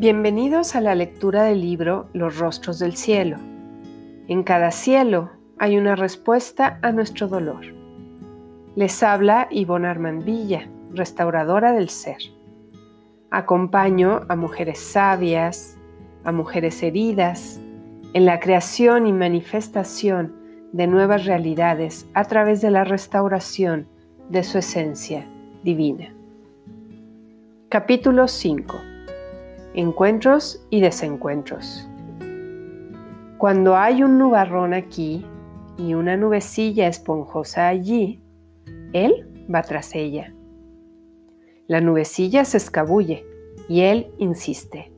Bienvenidos a la lectura del libro Los rostros del cielo. En cada cielo hay una respuesta a nuestro dolor. Les habla Ivonne Armandilla, restauradora del ser. Acompaño a mujeres sabias, a mujeres heridas, en la creación y manifestación de nuevas realidades a través de la restauración de su esencia divina. Capítulo 5. Encuentros y desencuentros. Cuando hay un nubarrón aquí y una nubecilla esponjosa allí, él va tras ella. La nubecilla se escabulle y él insiste.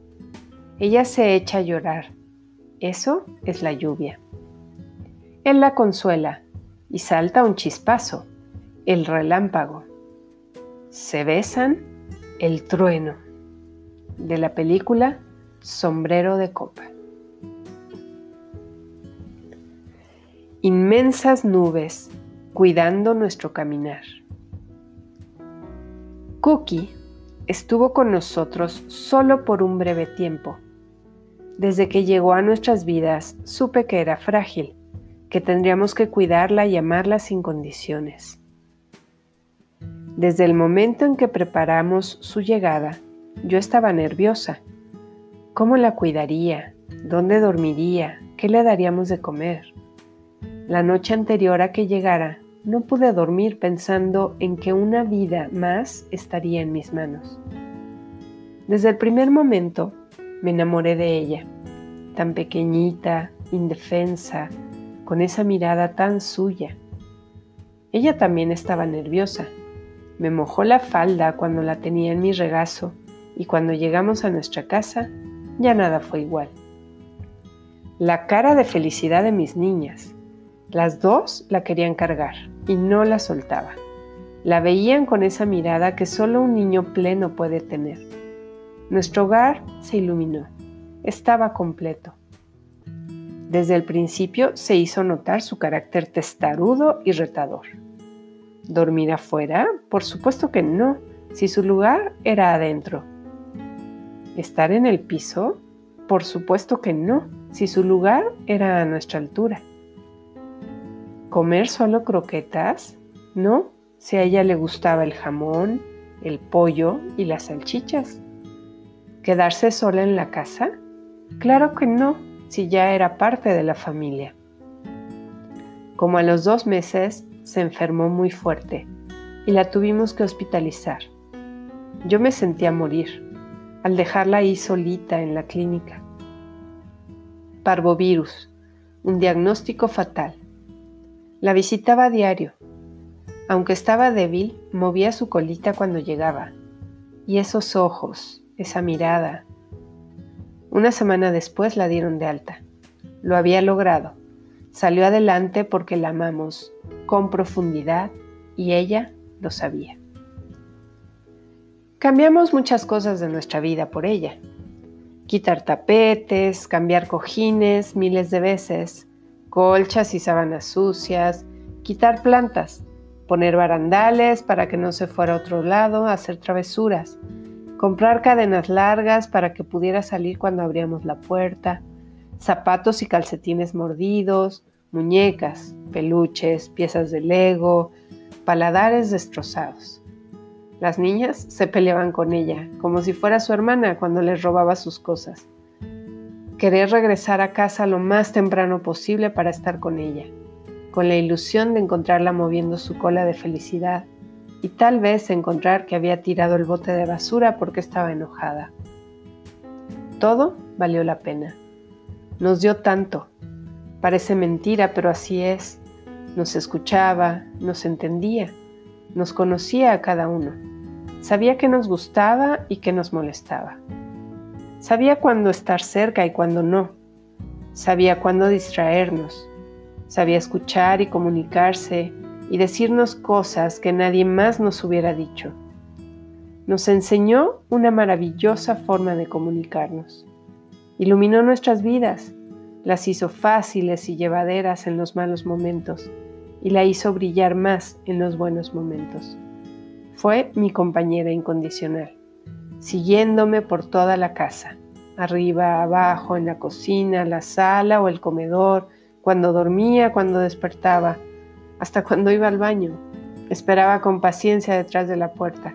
Ella se echa a llorar. Eso es la lluvia. Él la consuela y salta un chispazo, el relámpago. Se besan el trueno de la película Sombrero de Copa. Inmensas nubes cuidando nuestro caminar. Cookie estuvo con nosotros solo por un breve tiempo. Desde que llegó a nuestras vidas supe que era frágil, que tendríamos que cuidarla y amarla sin condiciones. Desde el momento en que preparamos su llegada, yo estaba nerviosa. ¿Cómo la cuidaría? ¿Dónde dormiría? ¿Qué le daríamos de comer? La noche anterior a que llegara, no pude dormir pensando en que una vida más estaría en mis manos. Desde el primer momento me enamoré de ella, tan pequeñita, indefensa, con esa mirada tan suya. Ella también estaba nerviosa me mojó la falda cuando la tenía en mi regazo y cuando llegamos a nuestra casa ya nada fue igual. La cara de felicidad de mis niñas. Las dos la querían cargar y no la soltaba. La veían con esa mirada que solo un niño pleno puede tener. Nuestro hogar se iluminó. Estaba completo. Desde el principio se hizo notar su carácter testarudo y retador. ¿Dormir afuera? Por supuesto que no, si su lugar era adentro. ¿Estar en el piso? Por supuesto que no, si su lugar era a nuestra altura. ¿Comer solo croquetas? No, si a ella le gustaba el jamón, el pollo y las salchichas. ¿Quedarse sola en la casa? Claro que no, si ya era parte de la familia. Como a los dos meses se enfermó muy fuerte y la tuvimos que hospitalizar. Yo me sentía morir al dejarla ahí solita en la clínica. Parvovirus, un diagnóstico fatal. La visitaba a diario. Aunque estaba débil, movía su colita cuando llegaba. Y esos ojos, esa mirada. Una semana después la dieron de alta. Lo había logrado. Salió adelante porque la amamos con profundidad y ella lo sabía. Cambiamos muchas cosas de nuestra vida por ella. Quitar tapetes, cambiar cojines miles de veces, colchas y sábanas sucias, quitar plantas, poner barandales para que no se fuera a otro lado hacer travesuras, comprar cadenas largas para que pudiera salir cuando abríamos la puerta, zapatos y calcetines mordidos, muñecas, peluches, piezas de Lego, paladares destrozados. Las niñas se peleaban con ella, como si fuera su hermana cuando les robaba sus cosas. Querer regresar a casa lo más temprano posible para estar con ella, con la ilusión de encontrarla moviendo su cola de felicidad y tal vez encontrar que había tirado el bote de basura porque estaba enojada. Todo valió la pena. Nos dio tanto, Parece mentira, pero así es. Nos escuchaba, nos entendía, nos conocía a cada uno. Sabía que nos gustaba y que nos molestaba. Sabía cuándo estar cerca y cuándo no. Sabía cuándo distraernos. Sabía escuchar y comunicarse y decirnos cosas que nadie más nos hubiera dicho. Nos enseñó una maravillosa forma de comunicarnos. Iluminó nuestras vidas las hizo fáciles y llevaderas en los malos momentos y la hizo brillar más en los buenos momentos. Fue mi compañera incondicional, siguiéndome por toda la casa, arriba, abajo, en la cocina, la sala o el comedor, cuando dormía, cuando despertaba, hasta cuando iba al baño. Esperaba con paciencia detrás de la puerta.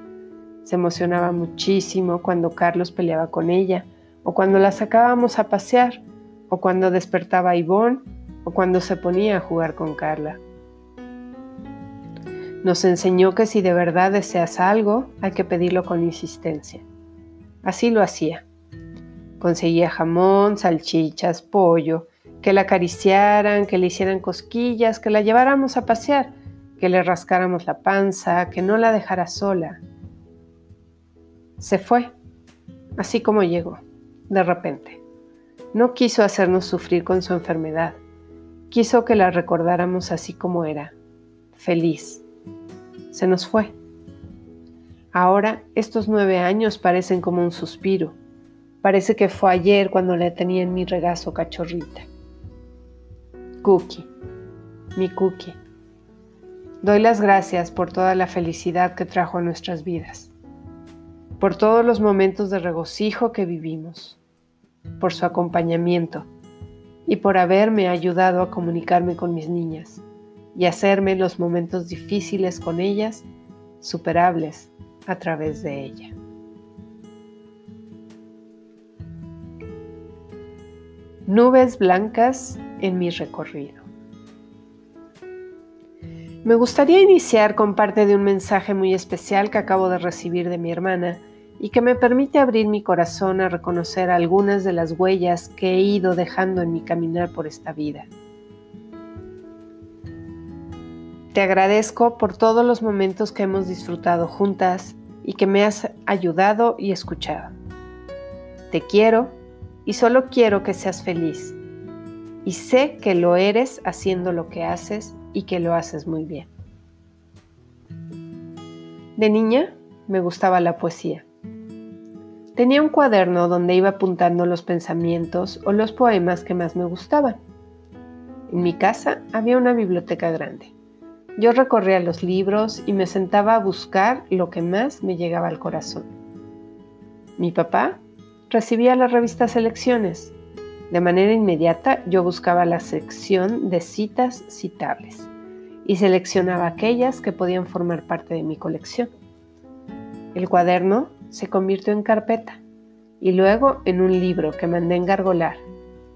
Se emocionaba muchísimo cuando Carlos peleaba con ella, o cuando la sacábamos a pasear, o cuando despertaba a Ivonne, o cuando se ponía a jugar con Carla. Nos enseñó que si de verdad deseas algo, hay que pedirlo con insistencia. Así lo hacía. Conseguía jamón, salchichas, pollo, que la acariciaran, que le hicieran cosquillas, que la lleváramos a pasear, que le rascáramos la panza, que no la dejara sola. Se fue, así como llegó, de repente. No quiso hacernos sufrir con su enfermedad. Quiso que la recordáramos así como era, feliz, se nos fue. Ahora estos nueve años parecen como un suspiro. Parece que fue ayer cuando la tenía en mi regazo cachorrita. Cookie, mi Cookie. Doy las gracias por toda la felicidad que trajo a nuestras vidas, por todos los momentos de regocijo que vivimos, por su acompañamiento y por haberme ayudado a comunicarme con mis niñas y hacerme los momentos difíciles con ellas superables a través de ella. Nubes blancas en mi recorrido. Me gustaría iniciar con parte de un mensaje muy especial que acabo de recibir de mi hermana y que me permite abrir mi corazón a reconocer algunas de las huellas que he ido dejando en mi caminar por esta vida. Te agradezco por todos los momentos que hemos disfrutado juntas y que me has ayudado y escuchado. Te quiero y solo quiero que seas feliz. Y sé que lo eres haciendo lo que haces y que lo haces muy bien. De niña me gustaba la poesía. Tenía un cuaderno donde iba apuntando los pensamientos o los poemas que más me gustaban. En mi casa había una biblioteca grande. Yo recorría los libros y me sentaba a buscar lo que más me llegaba al corazón. Mi papá recibía la revista Selecciones. De manera inmediata yo buscaba la sección de citas citables y seleccionaba aquellas que podían formar parte de mi colección. El cuaderno se convirtió en carpeta y luego en un libro que mandé engargolar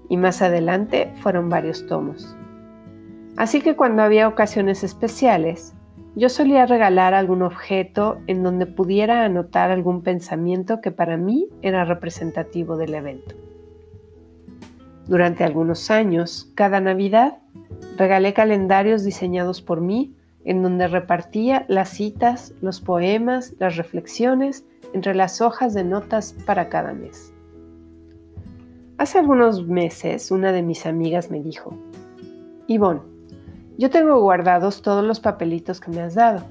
y más adelante fueron varios tomos. Así que cuando había ocasiones especiales, yo solía regalar algún objeto en donde pudiera anotar algún pensamiento que para mí era representativo del evento. Durante algunos años, cada Navidad, regalé calendarios diseñados por mí en donde repartía las citas, los poemas, las reflexiones entre las hojas de notas para cada mes. Hace algunos meses una de mis amigas me dijo, Ivonne, yo tengo guardados todos los papelitos que me has dado.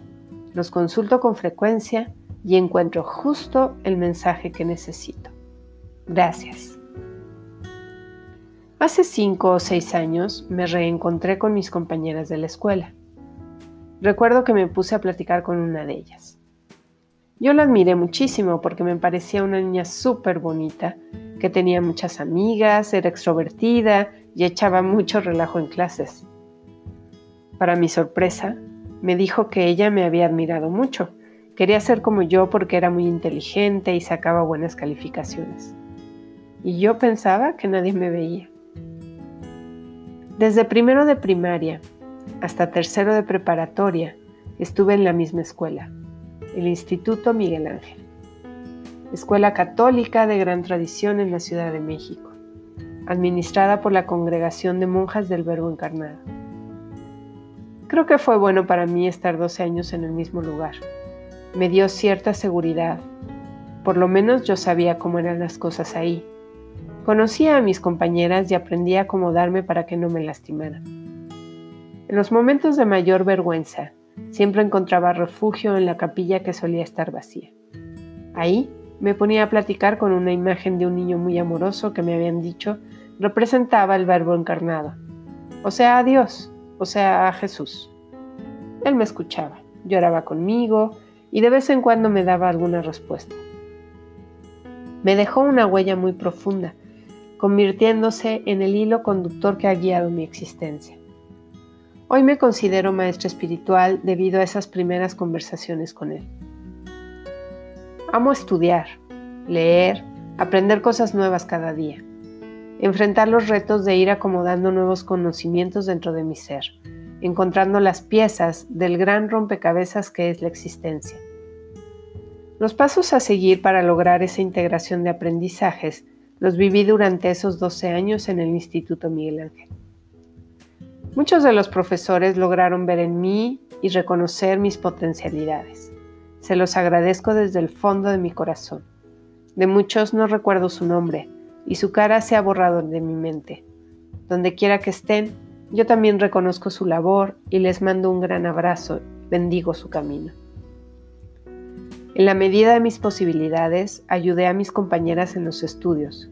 Los consulto con frecuencia y encuentro justo el mensaje que necesito. Gracias. Hace cinco o seis años me reencontré con mis compañeras de la escuela. Recuerdo que me puse a platicar con una de ellas. Yo la admiré muchísimo porque me parecía una niña súper bonita, que tenía muchas amigas, era extrovertida y echaba mucho relajo en clases. Para mi sorpresa, me dijo que ella me había admirado mucho. Quería ser como yo porque era muy inteligente y sacaba buenas calificaciones. Y yo pensaba que nadie me veía. Desde primero de primaria hasta tercero de preparatoria estuve en la misma escuela, el Instituto Miguel Ángel, escuela católica de gran tradición en la Ciudad de México, administrada por la Congregación de Monjas del Verbo Encarnado. Creo que fue bueno para mí estar 12 años en el mismo lugar. Me dio cierta seguridad. Por lo menos yo sabía cómo eran las cosas ahí. Conocía a mis compañeras y aprendí a acomodarme para que no me lastimaran. En los momentos de mayor vergüenza, siempre encontraba refugio en la capilla que solía estar vacía. Ahí me ponía a platicar con una imagen de un niño muy amoroso que me habían dicho representaba el verbo encarnado, o sea, a Dios o sea, a Jesús. Él me escuchaba, lloraba conmigo y de vez en cuando me daba alguna respuesta. Me dejó una huella muy profunda convirtiéndose en el hilo conductor que ha guiado mi existencia. Hoy me considero maestra espiritual debido a esas primeras conversaciones con él. Amo estudiar, leer, aprender cosas nuevas cada día, enfrentar los retos de ir acomodando nuevos conocimientos dentro de mi ser, encontrando las piezas del gran rompecabezas que es la existencia. Los pasos a seguir para lograr esa integración de aprendizajes los viví durante esos 12 años en el Instituto Miguel Ángel. Muchos de los profesores lograron ver en mí y reconocer mis potencialidades. Se los agradezco desde el fondo de mi corazón. De muchos no recuerdo su nombre y su cara se ha borrado de mi mente. Donde quiera que estén, yo también reconozco su labor y les mando un gran abrazo, bendigo su camino. En la medida de mis posibilidades, ayudé a mis compañeras en los estudios.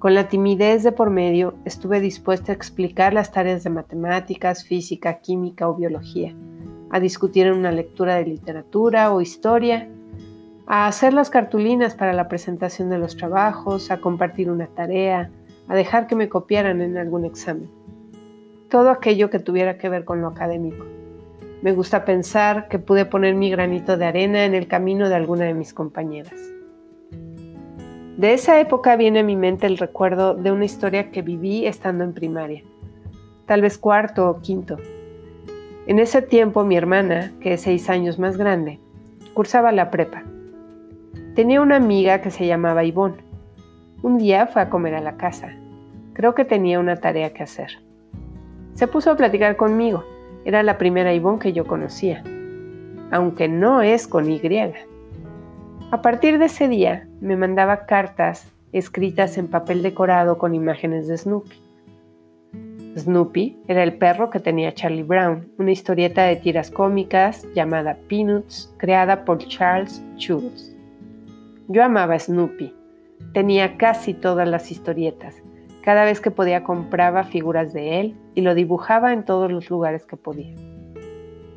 Con la timidez de por medio, estuve dispuesta a explicar las tareas de matemáticas, física, química o biología, a discutir en una lectura de literatura o historia, a hacer las cartulinas para la presentación de los trabajos, a compartir una tarea, a dejar que me copiaran en algún examen. Todo aquello que tuviera que ver con lo académico. Me gusta pensar que pude poner mi granito de arena en el camino de alguna de mis compañeras. De esa época viene a mi mente el recuerdo de una historia que viví estando en primaria, tal vez cuarto o quinto. En ese tiempo mi hermana, que es seis años más grande, cursaba la prepa. Tenía una amiga que se llamaba Ivonne. Un día fue a comer a la casa. Creo que tenía una tarea que hacer. Se puso a platicar conmigo era la primera Ivonne que yo conocía, aunque no es con Y. A partir de ese día me mandaba cartas escritas en papel decorado con imágenes de Snoopy. Snoopy era el perro que tenía Charlie Brown, una historieta de tiras cómicas llamada Peanuts, creada por Charles Schulz. Yo amaba a Snoopy. Tenía casi todas las historietas cada vez que podía compraba figuras de él y lo dibujaba en todos los lugares que podía.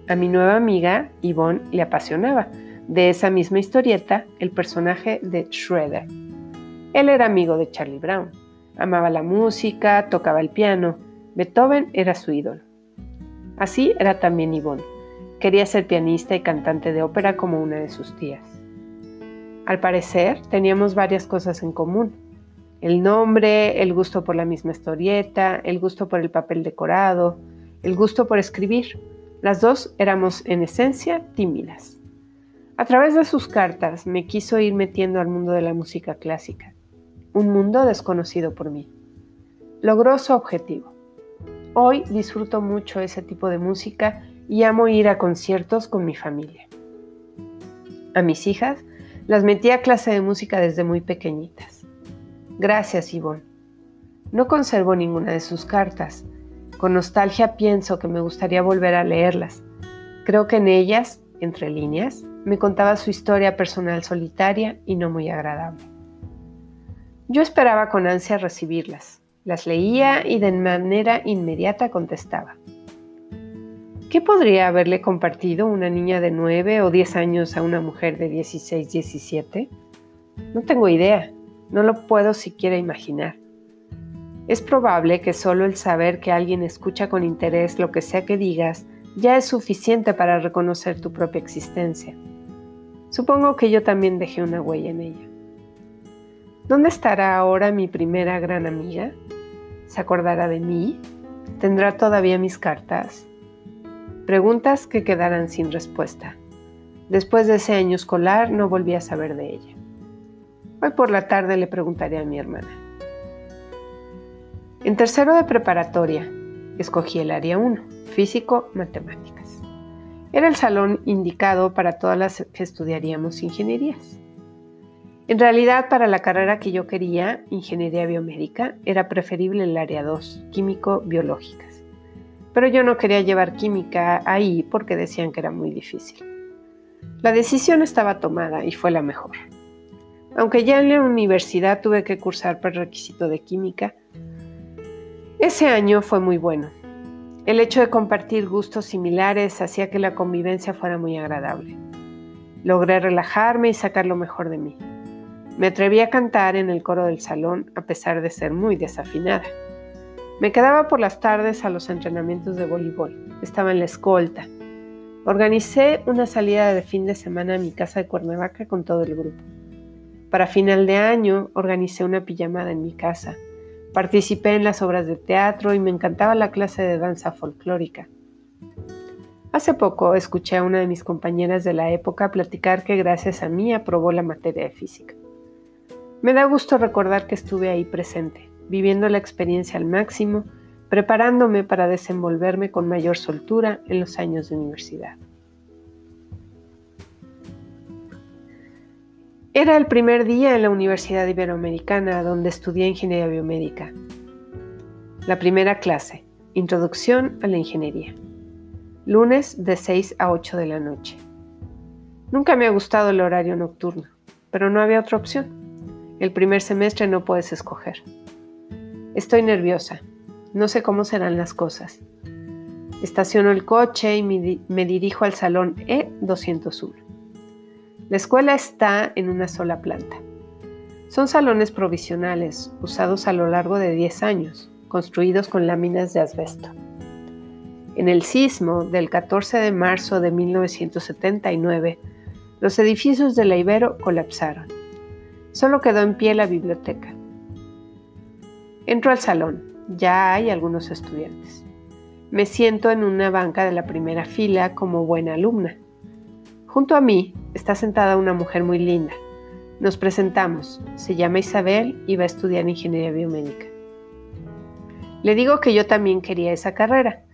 A mi nueva amiga, Yvonne, le apasionaba de esa misma historieta el personaje de Shredder. Él era amigo de Charlie Brown, amaba la música, tocaba el piano, Beethoven era su ídolo. Así era también Yvonne. Quería ser pianista y cantante de ópera como una de sus tías. Al parecer, teníamos varias cosas en común el nombre, el gusto por la misma historieta, el gusto por el papel decorado, el gusto por escribir. Las dos éramos en esencia tímidas. A través de sus cartas me quiso ir metiendo al mundo de la música clásica, un mundo desconocido por mí. Logró su objetivo. Hoy disfruto mucho ese tipo de música y amo ir a conciertos con mi familia. A mis hijas las metí a clase de música desde muy pequeñitas. Gracias, Yvonne. No conservo ninguna de sus cartas. Con nostalgia pienso que me gustaría volver a leerlas. Creo que en ellas, entre líneas, me contaba su historia personal solitaria y no muy agradable. Yo esperaba con ansia recibirlas. Las leía y de manera inmediata contestaba. ¿Qué podría haberle compartido una niña de 9 o 10 años a una mujer de 16, 17? No tengo idea. No lo puedo siquiera imaginar. Es probable que solo el saber que alguien escucha con interés lo que sea que digas ya es suficiente para reconocer tu propia existencia. Supongo que yo también dejé una huella en ella. ¿Dónde estará ahora mi primera gran amiga? ¿Se acordará de mí? ¿Tendrá todavía mis cartas? Preguntas que quedarán sin respuesta. Después de ese año escolar no volví a saber de ella. Hoy por la tarde le preguntaré a mi hermana. En tercero de preparatoria, escogí el área 1, físico, matemáticas. Era el salón indicado para todas las que estudiaríamos ingenierías. En realidad, para la carrera que yo quería, ingeniería biomédica, era preferible el área 2, químico-biológicas. Pero yo no quería llevar química ahí porque decían que era muy difícil. La decisión estaba tomada y fue la mejor. Aunque ya en la universidad tuve que cursar por requisito de química, ese año fue muy bueno. El hecho de compartir gustos similares hacía que la convivencia fuera muy agradable. Logré relajarme y sacar lo mejor de mí. Me atreví a cantar en el coro del salón a pesar de ser muy desafinada. Me quedaba por las tardes a los entrenamientos de voleibol. Estaba en la escolta. Organicé una salida de fin de semana a mi casa de Cuernavaca con todo el grupo. Para final de año organicé una pijamada en mi casa. Participé en las obras de teatro y me encantaba la clase de danza folclórica. Hace poco escuché a una de mis compañeras de la época platicar que gracias a mí aprobó la materia de física. Me da gusto recordar que estuve ahí presente, viviendo la experiencia al máximo, preparándome para desenvolverme con mayor soltura en los años de universidad. Era el primer día en la Universidad Iberoamericana donde estudié ingeniería biomédica. La primera clase, Introducción a la Ingeniería. Lunes de 6 a 8 de la noche. Nunca me ha gustado el horario nocturno, pero no había otra opción. El primer semestre no puedes escoger. Estoy nerviosa. No sé cómo serán las cosas. Estaciono el coche y me, dirijo al salón E201. La escuela está en una sola planta. Son salones provisionales usados a lo largo de 10 años, construidos con láminas de asbesto. En el sismo del 14 de marzo de 1979, los edificios de la Ibero colapsaron Solo quedó en pie la biblioteca. Entro al salón. Ya hay algunos estudiantes. Me siento en una banca de la primera fila como buena alumna. Junto a mí está sentada una mujer muy linda. Nos presentamos. Se llama Isabel y va a estudiar ingeniería biomédica. Le digo que yo también quería esa carrera,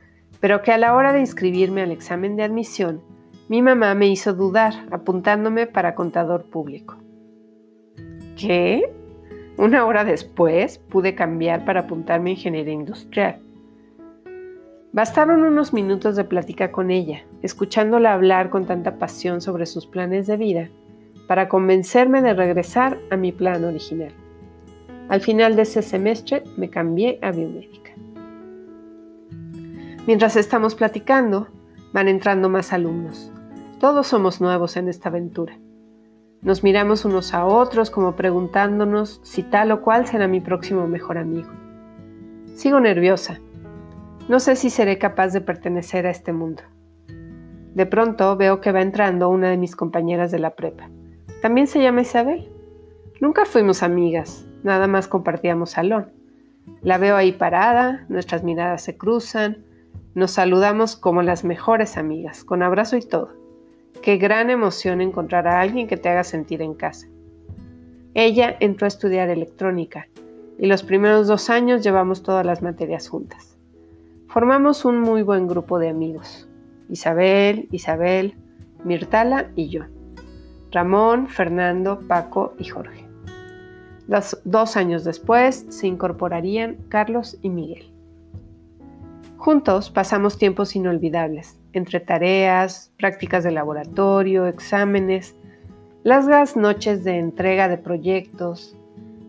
pero que a la hora de inscribirme al examen de admisión, mi mamá me hizo dudar apuntándome para contador público. ¿Qué? Una hora después pude cambiar para apuntarme a ingeniería industrial. Bastaron unos minutos de plática con ella, escuchándola hablar con tanta pasión sobre sus planes de vida, para convencerme de regresar a mi plan original. Al final de ese semestre me cambié a biomédica. Mientras estamos platicando, van entrando más alumnos. Todos somos nuevos en esta aventura. Nos miramos unos a otros como preguntándonos si tal o cual será mi próximo mejor amigo. Sigo nerviosa. No sé si seré capaz de pertenecer a este mundo. De pronto veo que va entrando una de mis compañeras de la prepa. También se llama Isabel. Nunca fuimos amigas, nada más compartíamos salón. La veo ahí parada, nuestras miradas se cruzan, nos saludamos como las mejores amigas, con abrazo y todo. Qué gran emoción encontrar a alguien que te haga sentir en casa. Ella entró a estudiar electrónica y los primeros dos años llevamos todas las materias juntas. Formamos un muy buen grupo de amigos. Isabel, Isabel, Mirtala y yo. Ramón, Fernando, Paco y Jorge. dos años después se incorporarían Carlos y Miguel. Juntos pasamos tiempos inolvidables, entre tareas, prácticas de laboratorio, exámenes, largas noches de entrega de proyectos,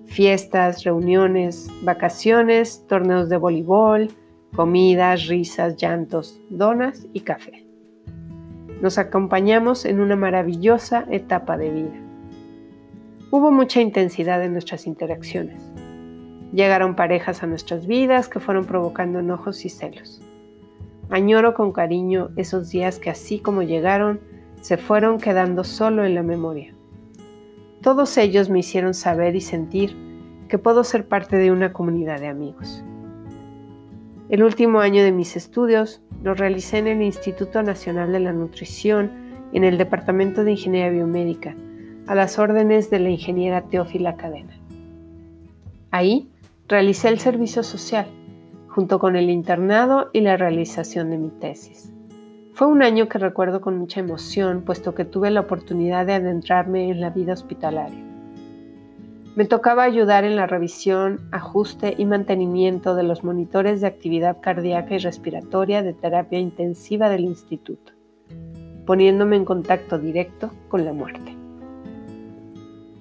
fiestas, reuniones, vacaciones, torneos de voleibol, comidas, risas, llantos, donas y café. Nos acompañamos en una maravillosa etapa de vida. Hubo mucha intensidad en nuestras interacciones. Llegaron parejas a nuestras vidas que fueron provocando enojos y celos. Añoro con cariño esos días que así como llegaron, se fueron quedando solo en la memoria. Todos ellos me hicieron saber y sentir que puedo ser parte de una comunidad de amigos. El último año de mis estudios lo realicé en el Instituto Nacional de la Nutrición, en el Departamento de Ingeniería Biomédica, a las órdenes de la ingeniera Teófila Cadena. Ahí realicé el servicio social junto con el internado y la realización de mi tesis. Fue un año que recuerdo con mucha emoción, puesto que tuve la oportunidad de adentrarme en la vida hospitalaria. Me tocaba ayudar en la revisión, ajuste y mantenimiento de los monitores de actividad cardíaca y respiratoria de terapia intensiva del instituto, poniéndome en contacto directo con la muerte.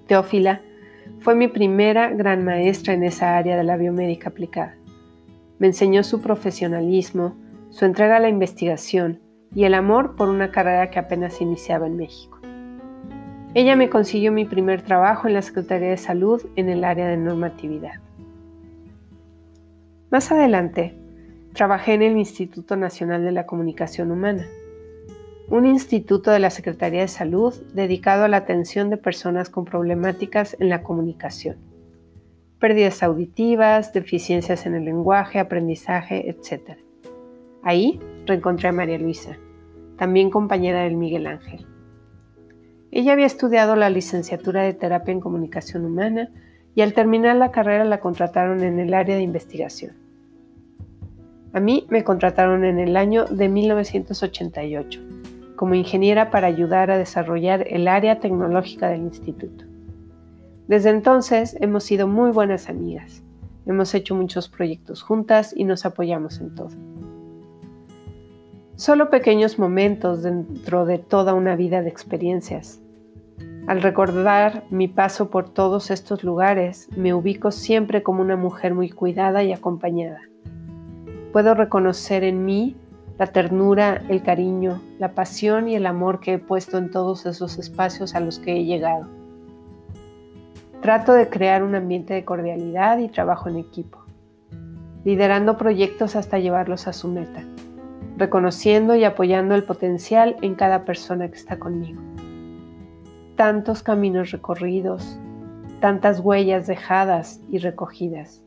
Teófila fue mi primera gran maestra en esa área de la biomédica aplicada. Me enseñó su profesionalismo, su entrega a la investigación y el amor por una carrera que apenas iniciaba en México. Ella me consiguió mi primer trabajo en la Secretaría de Salud en el área de normatividad. Más adelante, trabajé en el Instituto Nacional de la Comunicación Humana, un instituto de la Secretaría de Salud dedicado a la atención de personas con problemáticas en la comunicación, pérdidas auditivas, deficiencias en el lenguaje, aprendizaje, etc. Ahí reencontré a María Luisa, también compañera del Miguel Ángel. Ella había estudiado la licenciatura de terapia en comunicación humana y al terminar la carrera la contrataron en el área de investigación. A mí me contrataron en el año de 1988 como ingeniera para ayudar a desarrollar el área tecnológica del instituto. Desde entonces hemos sido muy buenas amigas. Hemos hecho muchos proyectos juntas y nos apoyamos en todo. Solo pequeños momentos dentro de toda una vida de experiencias. Al recordar mi paso por todos estos lugares, me ubico siempre como una mujer muy cuidada y acompañada. Puedo reconocer en mí la ternura, el cariño, la pasión y el amor que he puesto en todos esos espacios a los que he llegado. Trato de crear un ambiente de cordialidad y trabajo en equipo, liderando proyectos hasta llevarlos a su meta, reconociendo y apoyando el potencial en cada persona que está conmigo. Tantos caminos recorridos, tantas huellas dejadas y recogidas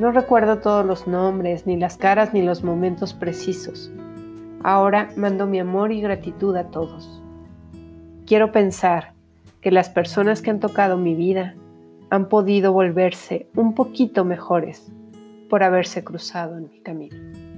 no recuerdo todos los nombres, ni las caras, ni los momentos precisos. Ahora mando mi amor y gratitud a todos. Quiero pensar que las personas que han tocado mi vida han podido volverse un poquito mejores por haberse cruzado en mi camino.